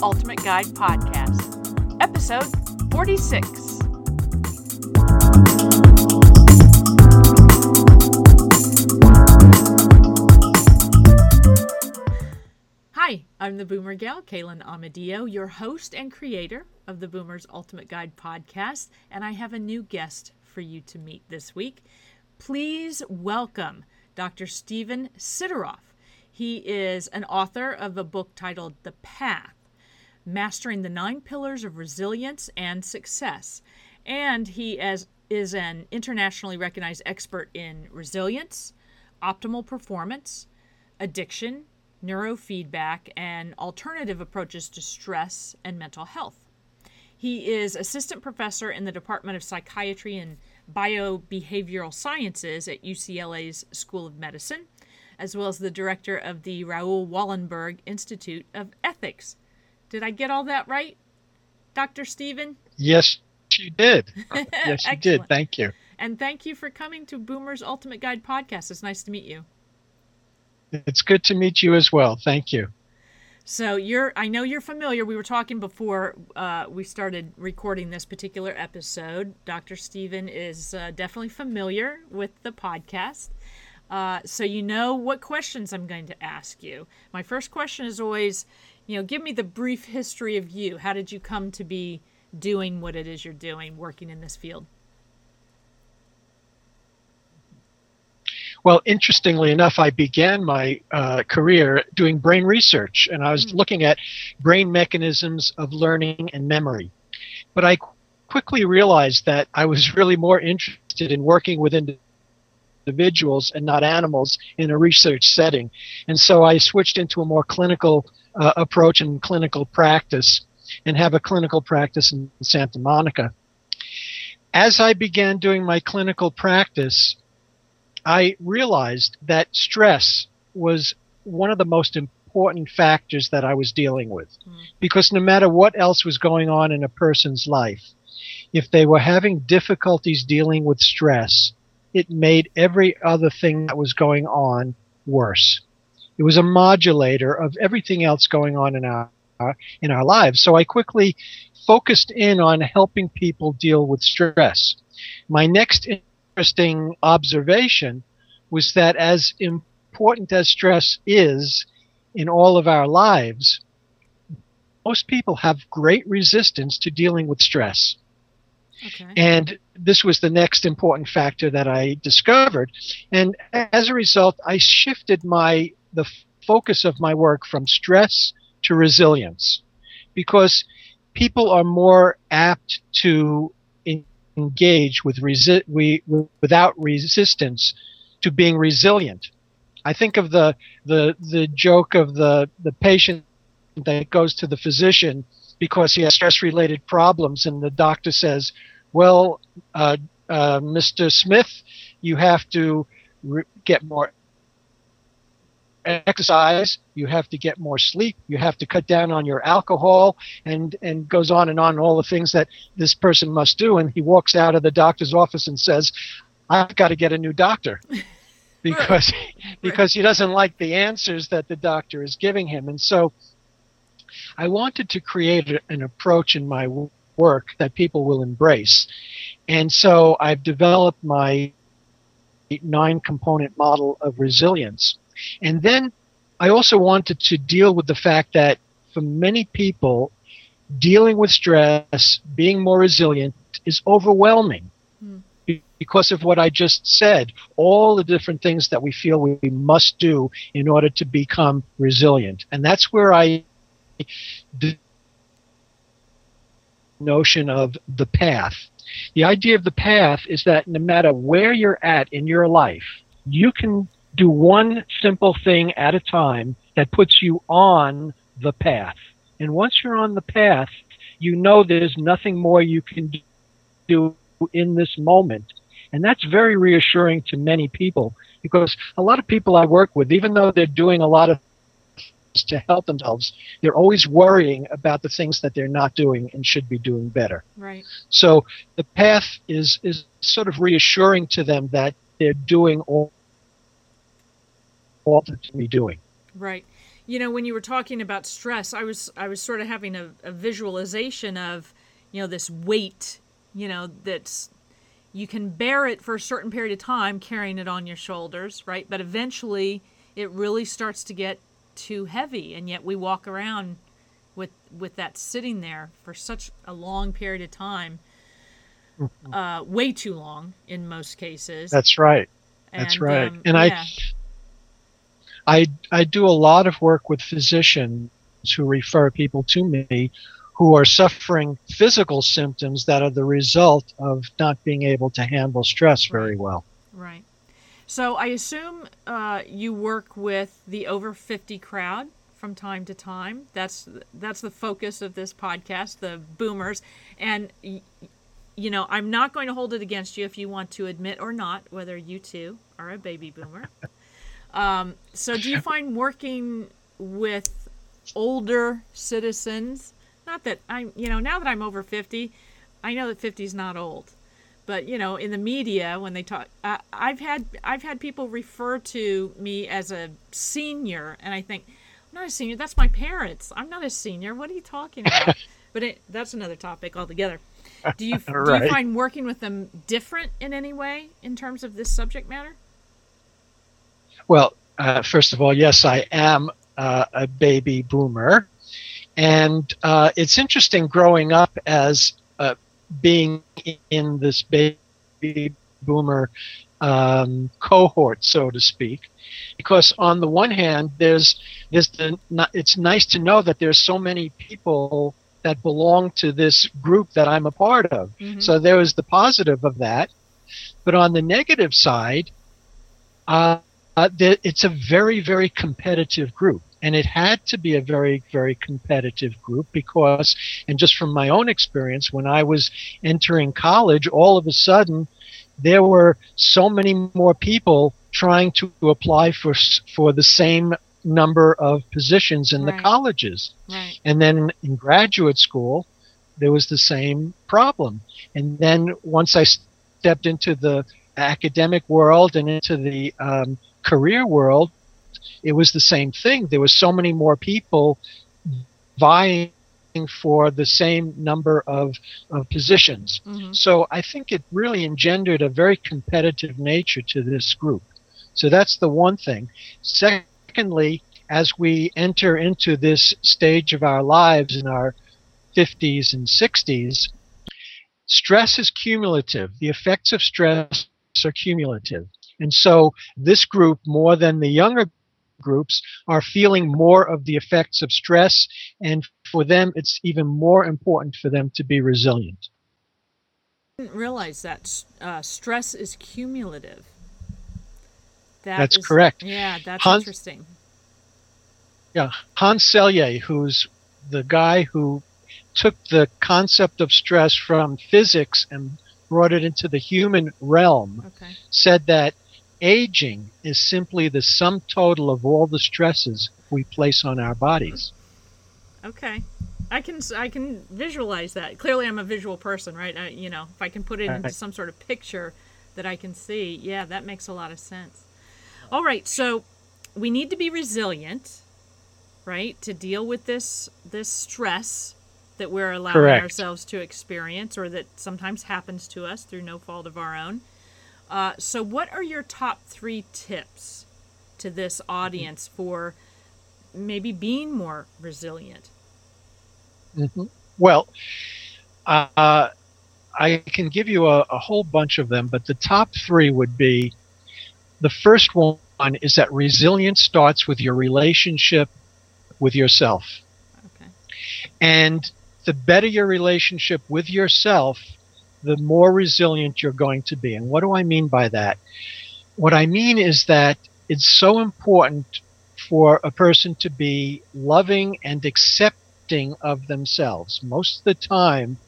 Ultimate Guide Podcast, episode 46. Hi, I'm the Boomer Gal, Kaylin Amadio, your host and creator of the Boomer's Ultimate Guide podcast, and I have a new guest for you to meet this week. Please welcome Dr. Stephen Sideroff. He is an author of a book titled The Path Mastering the Nine Pillars of Resilience and Success. And he is, is an internationally recognized expert in resilience, optimal performance, addiction, neurofeedback, and alternative approaches to stress and mental health. He is assistant professor in the Department of Psychiatry and Biobehavioral Sciences at UCLA's School of Medicine, as well as the director of the Raoul Wallenberg Institute of Ethics. Did I get all that right, Dr. Stephen? Yes, you did. yes, you did. Thank you. And thank you for coming to Boomer's Ultimate Guide podcast. It's nice to meet you. It's good to meet you as well. Thank you. So you're I know you're familiar. We were talking before uh, we started recording this particular episode. Dr. Stephen is uh, definitely familiar with the podcast. Uh, so you know what questions I'm going to ask you. My first question is always, you know, give me the brief history of you. How did you come to be doing what it is you're doing, working in this field? Well, interestingly enough, I began my uh, career doing brain research, and I was mm. looking at brain mechanisms of learning and memory. But I quickly realized that I was really more interested in working with individuals and not animals in a research setting. And so I switched into a more clinical uh, approach and clinical practice and have a clinical practice in Santa Monica. As I began doing my clinical practice, I realized that stress was one of the most important factors that I was dealing with. Mm. Because no matter what else was going on in a person's life, if they were having difficulties dealing with stress, it made every other thing that was going on worse. It was a modulator of everything else going on in our in our lives. So I quickly focused in on helping people deal with stress. My next interesting observation was that as important as stress is in all of our lives, most people have great resistance to dealing with stress. And this was the next important factor that I discovered. And as a result, I shifted my the focus of my work from stress to resilience because people are more apt to engage with resi- we, without resistance to being resilient. I think of the the the joke of the the patient that goes to the physician because he has stress related problems, and the doctor says, "Well, uh, uh, Mr. Smith, you have to re- get more exercise, you have to get more sleep, you have to cut down on your alcohol, and and goes on and on all the things that this person must do. And he walks out of the doctor's office and says, "I've got to get a new doctor." because right. because he doesn't like the answers that the doctor is giving him and so i wanted to create an approach in my work that people will embrace and so i've developed my nine component model of resilience and then I also wanted to deal with the fact that for many people, dealing with stress, being more resilient is overwhelming mm. because of what I just said. All the different things that we feel we must do in order to become resilient. And that's where I notion of the path. The idea of the path is that no matter where you're at in your life, you can do one simple thing at a time that puts you on the path. And once you're on the path, you know there's nothing more you can do in this moment. And that's very reassuring to many people because a lot of people I work with, even though they're doing a lot of to help themselves, they're always worrying about the things that they're not doing and should be doing better. Right. So the path is is sort of reassuring to them that they're doing all that to be doing. Right. you know when you were talking about stress i was i was sort of having a, a visualization of you know this weight you know that's you can bear it for a certain period of time carrying it on your shoulders right but eventually it really starts to get too heavy and yet we walk around with with that sitting there for such a long period of time uh, way too long in most cases That's right. That's And, right. um, and yeah. I, I I do a lot of work with physicians who refer people to me who are suffering physical symptoms that are the result of not being able to handle stress very well. Right. So I assume uh, you work with the over 50 crowd from time to time. That's that's the focus of this podcast, the boomers. And you know, I'm not going to hold it against you if you want to admit or not whether you too are a baby boomer. um, so do you find working with older citizens? Not that I'm, you know, now that I'm over 50, I know that 50 is not old but you know in the media when they talk I i've had i've had people refer to me as a senior and i think i'm not a senior that's my parents. I'm not a senior. What are you talking about? But it, that's another topic altogether. Do you do you find working with them different in any way in terms of this subject matter? Well, uh, first of all, yes, I am uh, a baby boomer. And uh, it's interesting growing up as uh, being in this baby boomer um, cohort, so to speak, because on the one hand, there's there's the it's nice to know that there's so many people that belong to this group that I'm a part of. Mhm. So there was the positive of that, but on the negative side, uh, uh, the, it's a very very competitive group and it had to be a very very competitive group because and just from my own experience when i was entering college all of a sudden there were so many more people trying to apply for for the same number of positions in Right. the colleges right and then in graduate school, there was the same problem. And then once I stepped into the academic world and into the um, career world, it was the same thing. There were so many more people vying for the same number of, of positions. hmm So I think it really engendered a very competitive nature to this group. So that's the one thing. Secondly, as we enter into this stage of our lives in our 50s and 60s, stress is cumulative. The effects of stress are cumulative. And so this group, more than the younger groups, are feeling more of the effects of stress. And for them, it's even more important for them to be resilient. I didn't realize that uh, stress is cumulative That That's is- correct. yeah that's interesting Yeah, Hans Selye, who's the guy who took the concept of stress from physics and brought it into the human realm, okay said that aging is simply the sum total of all the stresses we place on our bodies. Okay. I can I can visualize that. Clearly, I'm a visual person, right? I, you know, if I can put it into some sort of picture that I can see, yeah, that makes a lot of sense. All right, so we need to be resilient, right, to deal with this this stress that we're allowing Correct. ourselves to experience, or that sometimes happens to us through no fault of our own. Uh, so, what are your top three tips to this audience for maybe being more resilient? hmm Well, uh, I can give you a, a whole bunch of them, but the top three would be the first one is that resilience starts with your relationship with yourself. Okay. And the better your relationship with yourself, the more resilient you're going to be. And what do I mean by that? What I mean is that it's so important for a person to be loving and accepting of themselves. Most of the time,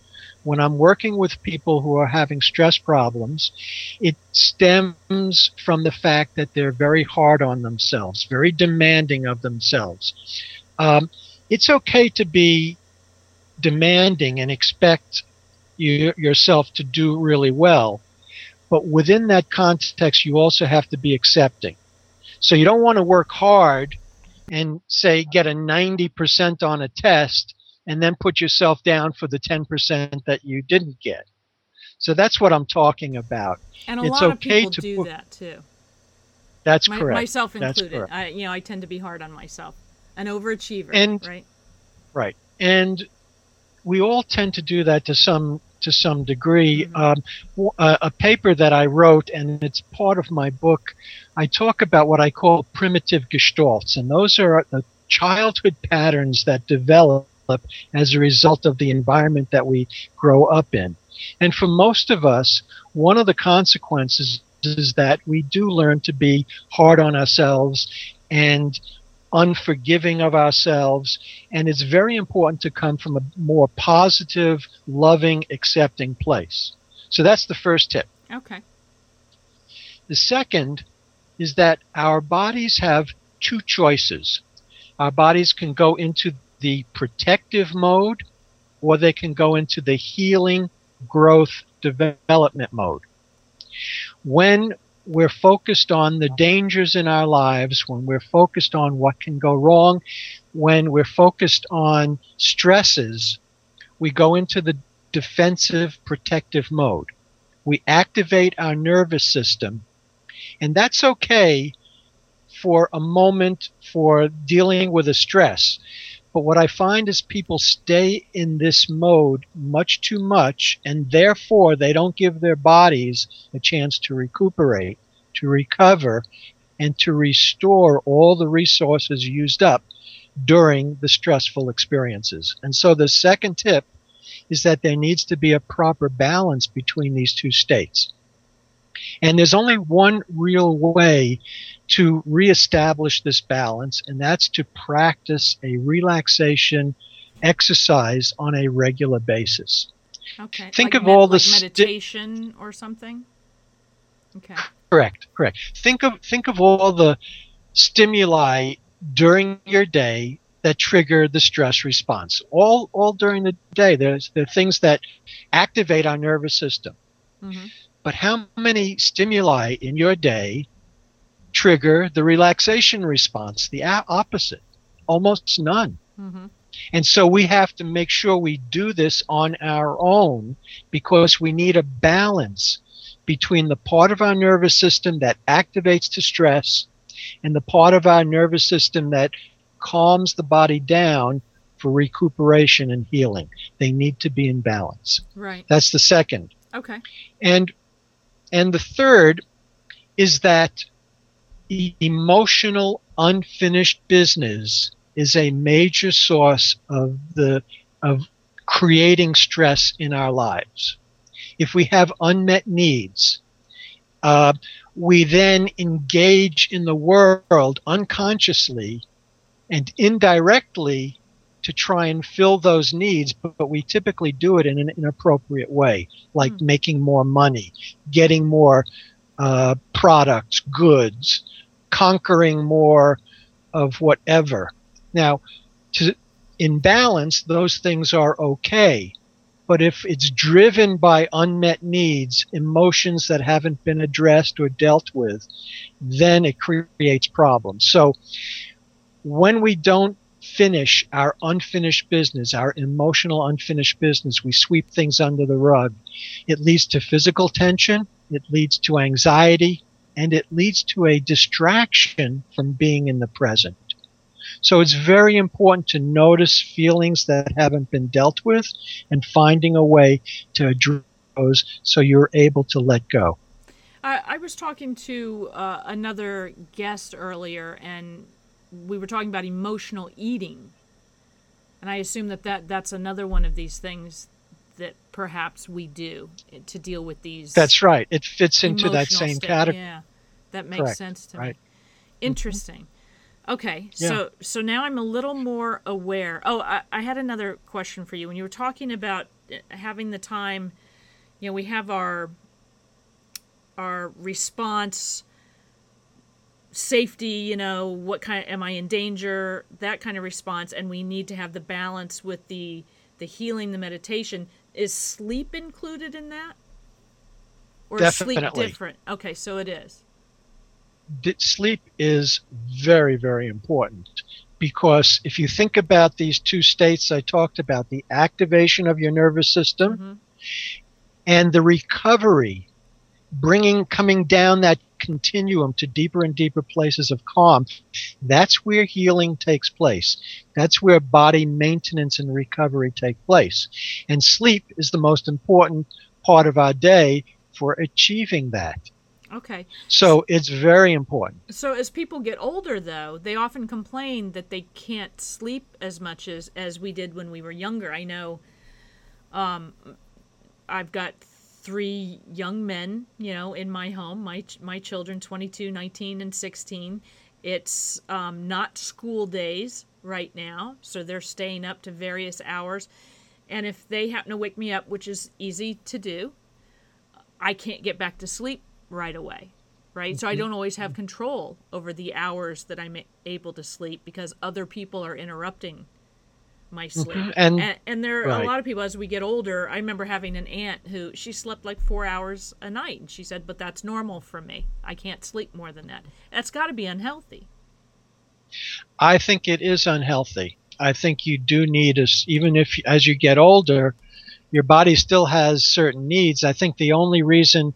when I'm working with people who are having stress problems, it stems from the fact that they're very hard on themselves, very demanding of themselves. Um, it's okay to be demanding and expect you, yourself to do really well. But within that context, you also have to be accepting. So you don't want to work hard and say get a 90% on a test and then put yourself down for the 10% that you didn't get. So that's what I'm talking about. And a It's lot okay of people to do put- that too. That's My, correct. myself included. I, you know, I tend to be hard on myself. An overachiever, And- right? Right, and we all tend to do that to some to some degree. Mhm. Um, a, a paper that I wrote, and it's part of my book. I talk about what I call primitive gestalts, and those are the childhood patterns that develop as a result of the environment that we grow up in. And for most of us, one of the consequences is that we do learn to be hard on ourselves and unforgiving of ourselves. And it's very important to come from a more positive, loving, accepting place. So that's the first tip. Okay. The second is that our bodies have two choices. Our bodies can go into the protective mode or they can go into the healing, growth, development mode. When we're focused on the dangers in our lives, when we're focused on what can go wrong, when we're focused on stresses, we go into the defensive, protective mode. We activate our nervous system and that's okay for a moment for dealing with a stress. But what I find is people stay in this mode much too much, and therefore they don't give their bodies a chance to recuperate, to recover, and to restore all the resources used up during the stressful experiences. And so the second tip is that there needs to be a proper balance between these two states. And there's only one real way to reestablish this balance, and that's to practice a relaxation exercise on a regular basis. Okay. Think Like of all the like sti- meditation or something. Okay. Correct, correct. Think of think of all the stimuli during your day that trigger the stress response. All all during the day. There's there are things that activate our nervous system. hmm But how many stimuli in your day trigger the relaxation response? The a- opposite. Almost none. hmm And so we have to make sure we do this on our own because we need a balance between the part of our nervous system that activates to stress and the part of our nervous system that calms the body down for recuperation and healing. They need to be in balance. Right. That's the second. Okay. And and the third is that e- emotional unfinished business is a major source of the of creating stress in our lives. If we have unmet needs, uh, we then engage in the world unconsciously and indirectly to try and fill those needs, but, we typically do it in an inappropriate way, like Hmm. making more money, getting more uh, products, goods, conquering more of whatever. Now, to, in balance, those things are okay. But if it's driven by unmet needs, emotions that haven't been addressed or dealt with, then it creates problems. So when we don't finish our unfinished business, our emotional unfinished business, we sweep things under the rug. It leads to physical tension, it leads to anxiety, and it leads to a distraction from being in the present. So it's very important to notice feelings that haven't been dealt with and finding a way to address those so you're able to let go. I, I was talking to uh, another guest earlier, and we were talking about emotional eating, and I assume that, that that's another one of these things that perhaps we do to deal with these. That's right. It fits into that same category. Yeah, that makes Correct, sense to right. me. Interesting. Okay, Yeah. so so now I'm a little more aware. Oh, I, I had another question for you. When you were talking about uh, having the time, you know, we have our our response safety you know what kind am i in danger that kind of response and we need to have the balance with the the healing the meditation is sleep included in that or is sleep different okay so it is sleep is very, very important because if you think about these two states I talked about, the activation of your nervous system mm-hmm. and the recovery, bringing, coming down that continuum to deeper and deeper places of calm, that's where healing takes place. That's where body maintenance and recovery take place. And sleep is the most important part of our day for achieving that. Okay. So it's very important. So as people get older though, they often complain that they can't sleep as much as as we did when we were younger. I know um I've got three young men, you know, in my home. My my children 22, 19 and 16. It's um, not school days right now, so they're staying up to various hours. And if they happen to wake me up, which is easy to do, I can't get back to sleep right away right? Mm-hmm. So I mm-hmm. don't always have control over the hours that I'm able to sleep because other people are interrupting my mm-hmm. sleep. Mm-hmm. And, and, and there are right. a lot of people as we get older. I remember having an aunt who she slept like four hours a night, and she said, "But that's normal for me. I can't sleep more than that. That's got to be unhealthy." I think it is unhealthy. I think you do need us, even if as you get older, your body still has certain needs. I think the only reason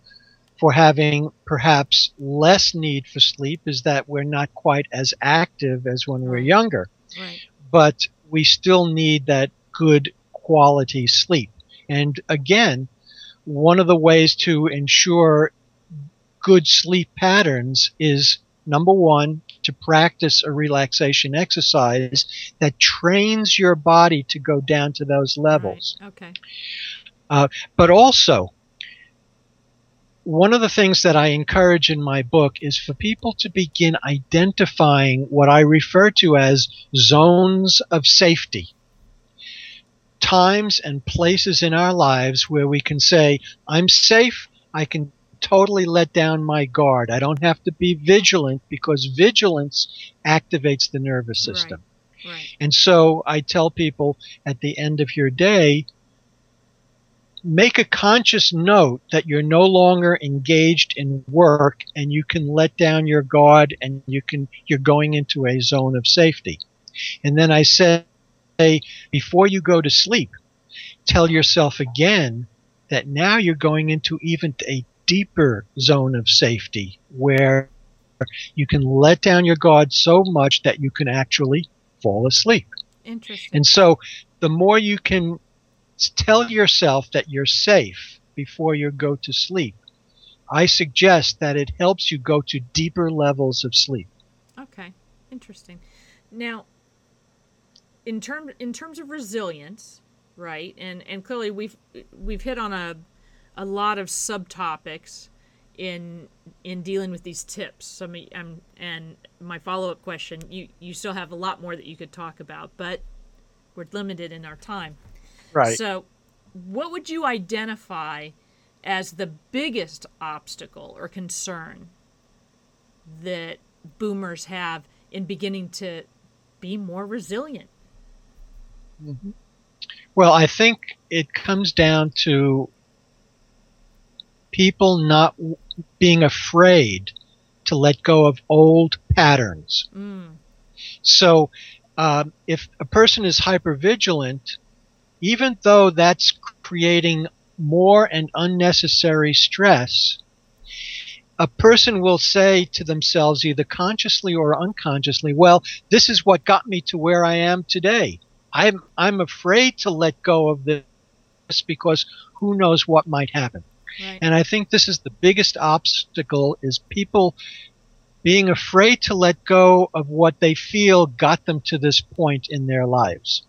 for having perhaps less need for sleep is that we're not quite as active as when we're younger. Right. But we still need that good quality sleep. And again, one of the ways to ensure good sleep patterns is number one, to practice a relaxation exercise that trains your body to go down to those levels. Right. Okay. Uh, but also, one of the things that I encourage in my book is for people to begin identifying what I refer to as zones of safety. Times and places in our lives where we can say, I'm safe, I can totally let down my guard. I don't have to be vigilant because vigilance activates the nervous system. Right, right. And so I tell people at the end of your day, make a conscious note that you're no longer engaged in work and you can let down your guard and you can you're going into a zone of safety. And then I say before you go to sleep, tell yourself again that now you're going into even a deeper zone of safety where you can let down your guard so much that you can actually fall asleep. Interesting. And so the more you can tell yourself that you're safe before you go to sleep. I suggest that it helps you go to deeper levels of sleep. Okay, interesting. Now, in term in terms of resilience, right? And and clearly we've we've hit on a a lot of subtopics in in dealing with these tips. So um, and my follow up question, you you still have a lot more that you could talk about, but we're limited in our time. Right. So, what would you identify as the biggest obstacle or concern that boomers have in beginning to be more resilient? Mm-hmm. Well, I think it comes down to people not being afraid to let go of old patterns. Mm. So, uh, if a person is hyper vigilant, even though that's creating more and unnecessary stress, a person will say to themselves, either consciously or unconsciously, well, this is what got me to where I am today. I'm, I'm afraid to let go of this because who knows what might happen. Right. And I think this is the biggest obstacle is people being afraid to let go of what they feel got them to this point in their lives.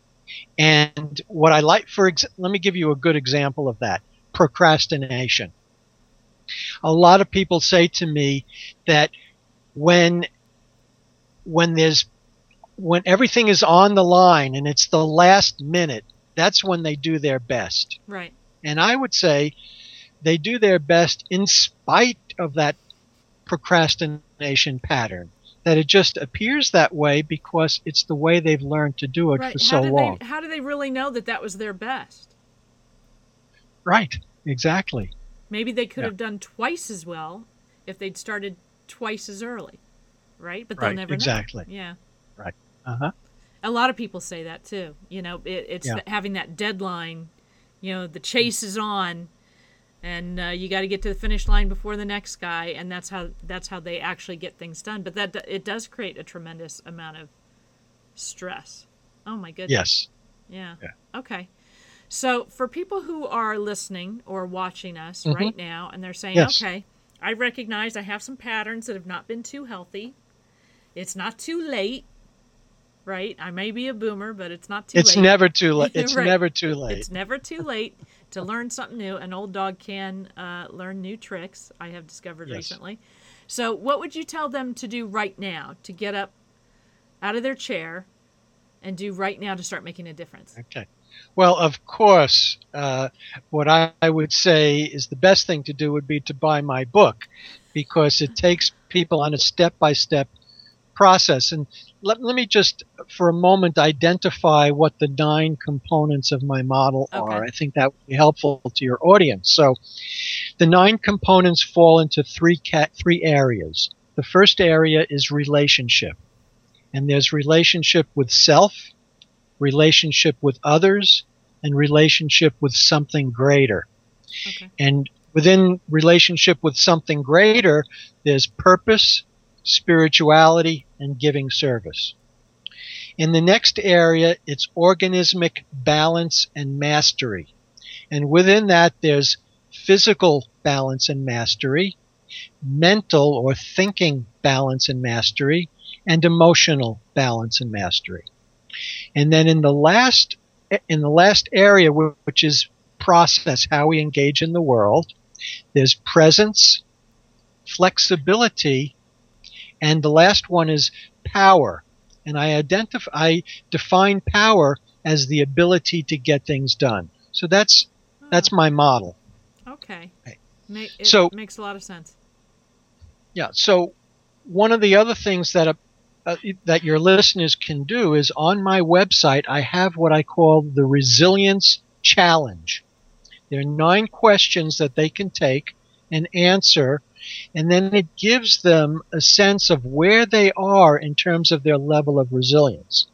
And what I like for ex- let me give you a good example of that procrastination. A lot of people say to me that when when there's when everything is on the line and it's the last minute, that's when they do their best. Right. And I would say they do their best in spite of that procrastination pattern that it just appears that way because it's the way they've learned to do it right. for so long. They, how do they really know that that was their best? Right, exactly. Maybe they could yeah. have done twice as well if they'd started twice as early, right? But they'll Right, never exactly. know. Yeah. Right. Uh huh. A lot of people say that too. You know, it, it's Yeah. having that deadline. You know, the chase is on, and uh, you got to get to the finish line before the next guy, and that's how that's how they actually get things done. But that it does create a tremendous amount of stress. Oh my goodness. Yes. Yeah. Yeah. Okay. So for people who are listening or watching us Mhm. right now and they're saying, Yes. okay, I recognize I have some patterns that have not been too healthy. It's not too late, right? I may be a boomer, but it's not too It's late. never too late. It's Right. never too late. It's never too late to learn something new. An old dog can uh, learn new tricks, I have discovered Yes. recently. So, what would you tell them to do right now to get up out of their chair and do right now to start making a difference? Okay. Well, of course, uh, what I, I would say is the best thing to do would be to buy my book because it takes people on a step by step process. And let, let me just, for a moment, identify what the nine components of my model Okay. are. I think that would be helpful to your audience. So, the nine components fall into three cat, three areas. The first area is relationship, and there's relationship with self, relationship with others, and relationship with something greater. Okay. And within relationship with something greater, there's purpose, spirituality, and giving service. In the next area, it's organismic balance and mastery. And within that, there's physical balance and mastery, mental or thinking balance and mastery, and emotional balance and mastery. And then in the last in the last area, which is process, how we engage in the world, there's presence, flexibility, and the last one is power. And I identify, I define power as the ability to get things done. So that's that's my model. Okay. Ma- it So- makes a lot of sense. Yeah. So one of the other things that a, uh, that your listeners can do is on my website I have what I call the resilience challenge. There are nine questions that they can take and answer, and then it gives them a sense of where they are in terms of their level of resilience.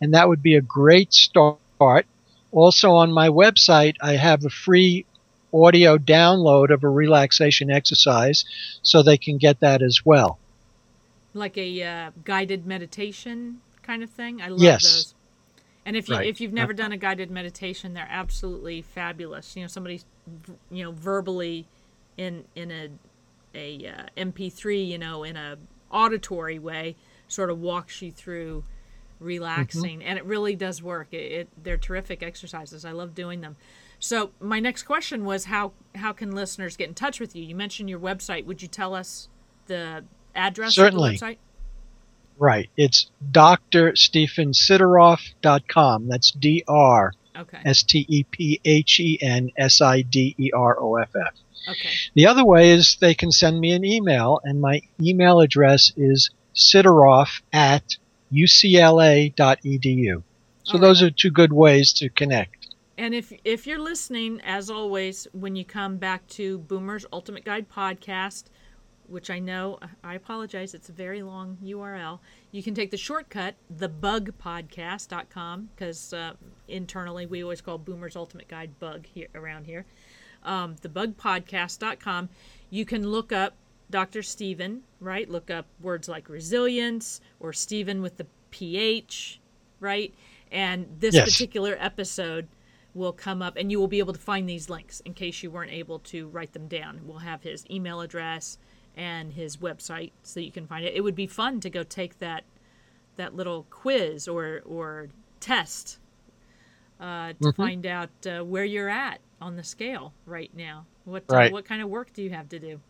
And that would be a great start. Also, on my website, I have a free audio download of a relaxation exercise so they can get that as well. Like a uh, guided meditation kind of thing. I love Yes. those. And if you Right. if you've never done a guided meditation, they're absolutely fabulous. You know, somebody, you know, verbally in in a a uh, MP3, you know, in a auditory way, sort of walks you through relaxing, and it really does work. It, it they're terrific exercises. I love doing them. So my next question was how how can listeners get in touch with you? You mentioned your website. Would you tell us the address Certainly. of the website? Right. It's drstephensideroff.com. That's D R Okay. S T E P H E N S I D E R O F F. Okay. The other way is they can send me an email, and my email address is sideroff at ucla.edu. So All those are two good ways to connect. And if if you're listening, as always, when you come back to Boomer's Ultimate Guide podcast, which I know I apologize, it's a very long URL. You can take the shortcut, thebugpodcast.com, because uh, internally we always call Boomer's Ultimate Guide bug here around here. Um, thebugpodcast.com. You can look up Dr. Stephen, right? Look up words like resilience or Stephen with the PH, right? And this Yes. particular episode will come up and you will be able to find these links in case you weren't able to write them down. We'll have his email address and his website so you can find it. It would be fun to go take that that little quiz or or test uh, to Mhm. find out uh, where you're at on the scale right now. What uh, Right. what kind of work do you have to do?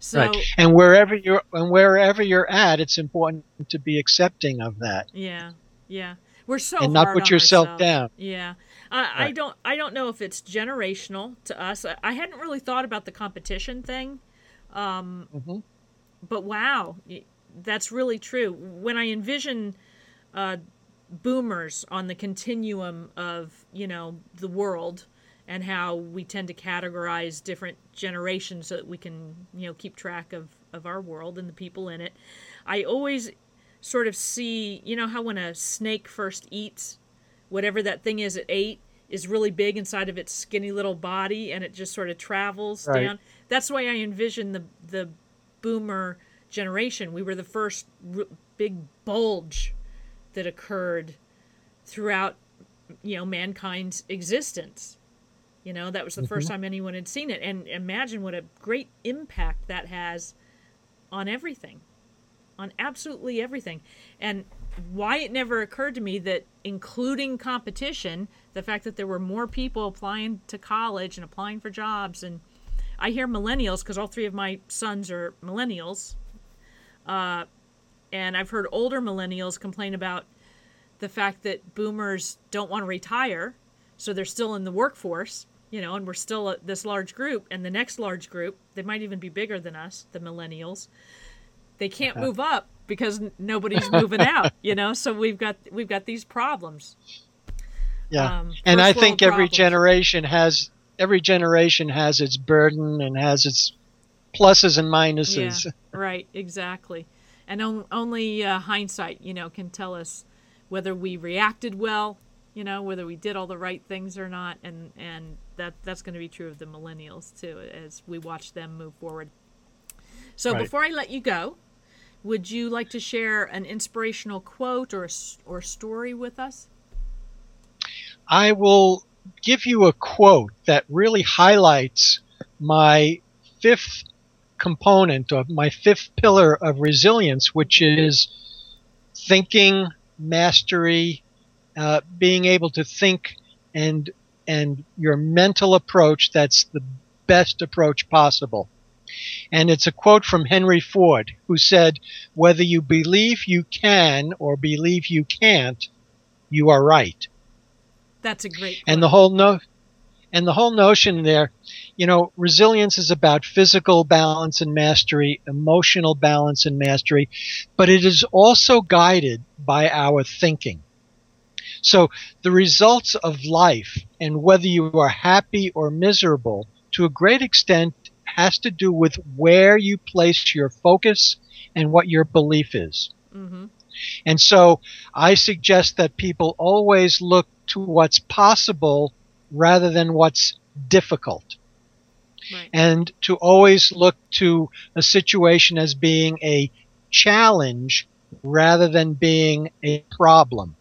So right. And wherever you're and wherever you're at, it's important to be accepting of that yeah, yeah, we're so and not put yourself ourselves. down. Yeah, I, I don't I don't know if it's generational to us. I, I hadn't really thought about the competition thing, hmm but wow, that's really true. When I envision uh, boomers on the continuum of you know the world and how we tend to categorize different generations so that we can, you know, keep track of, of our world and the people in it. I always sort of see, you know, how when a snake first eats, whatever that thing is it ate is really big inside of its skinny little body and it just sort of travels Right. down. That's the way I envision the the boomer generation. We were the first r- big bulge that occurred throughout you know mankind's existence. You know, that was the first time anyone had seen it and imagine what a great impact that has on everything. On absolutely everything. And why it never occurred to me that including competition, the fact that there were more people applying to college and applying for jobs and I hear millennials because all three of my sons are millennials. Uh, and I've heard older millennials complain about the fact that boomers don't want to retire, so they're still in the workforce, you know, and we're still a, this large group. And the next large group, they might even be bigger than us, the millennials, they can't move up because nobody's moving out, you know. So we've got we've got these problems. Yeah. Um, and I think every problems. generation has every generation has its burden and has its pluses and minuses. Yeah, right, exactly. And on, only uh, hindsight, you know, can tell us whether we reacted well, you know, whether we did all the right things or not, and and that that's going to be true of the millennials too, as we watch them move forward. So Right. before I let you go, would you like to share an inspirational quote or or story with us? I will give you a quote that really highlights my fifth component of my fifth pillar of resilience, which is thinking mastery, uh, being able to think and and your mental approach that's the best approach possible. And it's a quote from Henry Ford, who said, Whether you believe you can or believe you can't, you are right That's a great. and the whole no and the whole notion there you know resilience is about physical balance and mastery emotional balance and mastery but it is also guided by our thinking so the results of life and whether you are happy or miserable to a great extent has to do with where you place your focus and what your belief is Mhm. and so I suggest that people always look to what's possible rather than what's difficult. Right. And to always look to a situation as being a challenge rather than being a problem.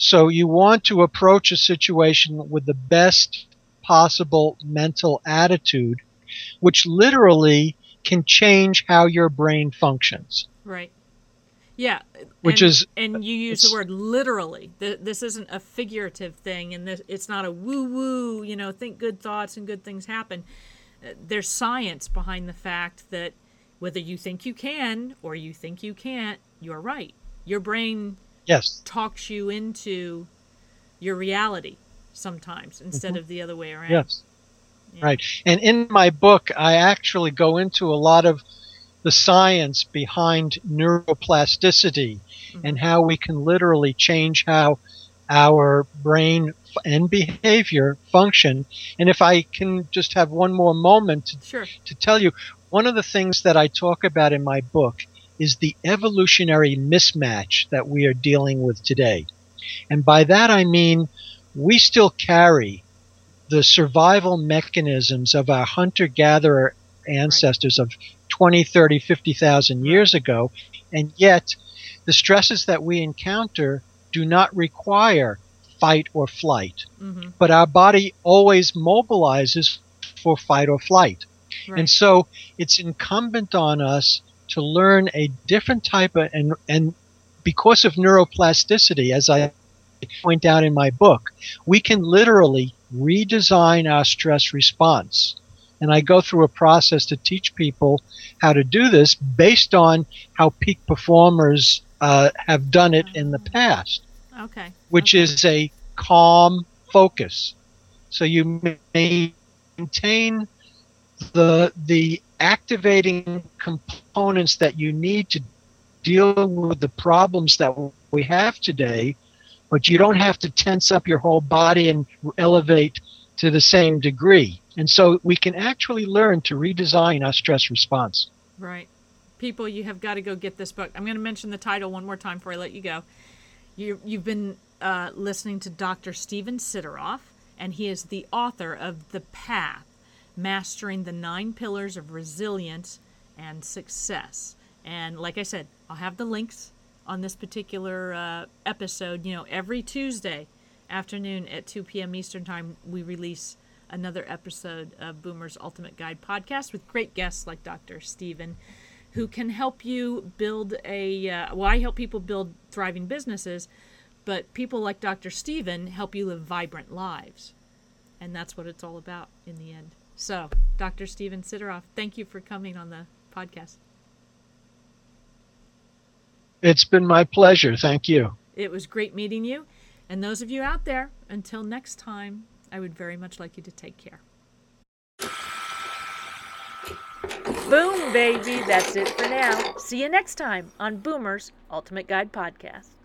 So you want to approach a situation with the best possible mental attitude, which literally can change how your brain functions. Right. Yeah. Which and, is- and you use the word literally. This isn't a figurative thing, and this, it's not a woo woo. You know, think good thoughts and good things happen. Uh, There's science behind the fact that whether you think you can or you think you can't, you're right. Your brain Yes. talks you into your reality sometimes instead of the other way around. Mm-hmm. Yes. Yeah. Right. And in my book, I actually go into a lot of the science behind neuroplasticity and how we can literally change how our brain and behavior function. And if I can just have one more moment to, Sure. to tell you, one of the things that I talk about in my book is the evolutionary mismatch that we are dealing with today. And by that I mean we still carry the survival mechanisms of our hunter gatherer ancestors of 20, 30, 50,000 years ago, and yet the stresses that we encounter do not require fight or flight, hmm but our body always mobilizes for fight or flight. Right. And so it's incumbent on us to learn a different type of and and because of neuroplasticity, as I point out in my book, we can literally redesign our stress response. And I go through a process to teach people how to do this based on how peak performers uh, have done it in the past okay. which Okay. is a calm focus. So you maintain the the activating components that you need to deal with the problems that we have today, but you don't have to tense up your whole body and elevate to the same degree. And so we can actually learn to redesign our stress response. Right. People, you have got to go get this book. I'm going to mention the title one more time before I let you go. You, you've been uh, listening to Dr. Stephen Sideroff, and he is the author of The Path Mastering the Nine Pillars of Resilience and Success. And like I said, I'll have the links on this particular uh, episode. You know, every Tuesday afternoon at 2 p.m. Eastern Time, we release another episode of Boomer's Ultimate Guide podcast with great guests like Dr. Stephen, who can help you build a. Uh, well, I help people build thriving businesses, but people like Dr. Stephen help you live vibrant lives. And that's what it's all about in the end. So, Dr. Stephen Sideroff, thank you for coming on the podcast. It's been my pleasure. Thank you. It was great meeting you. And those of you out there, until next time, I would very much like you to take care. Boom, baby. That's it for now. See you next time on Boomer's Ultimate Guide Podcast.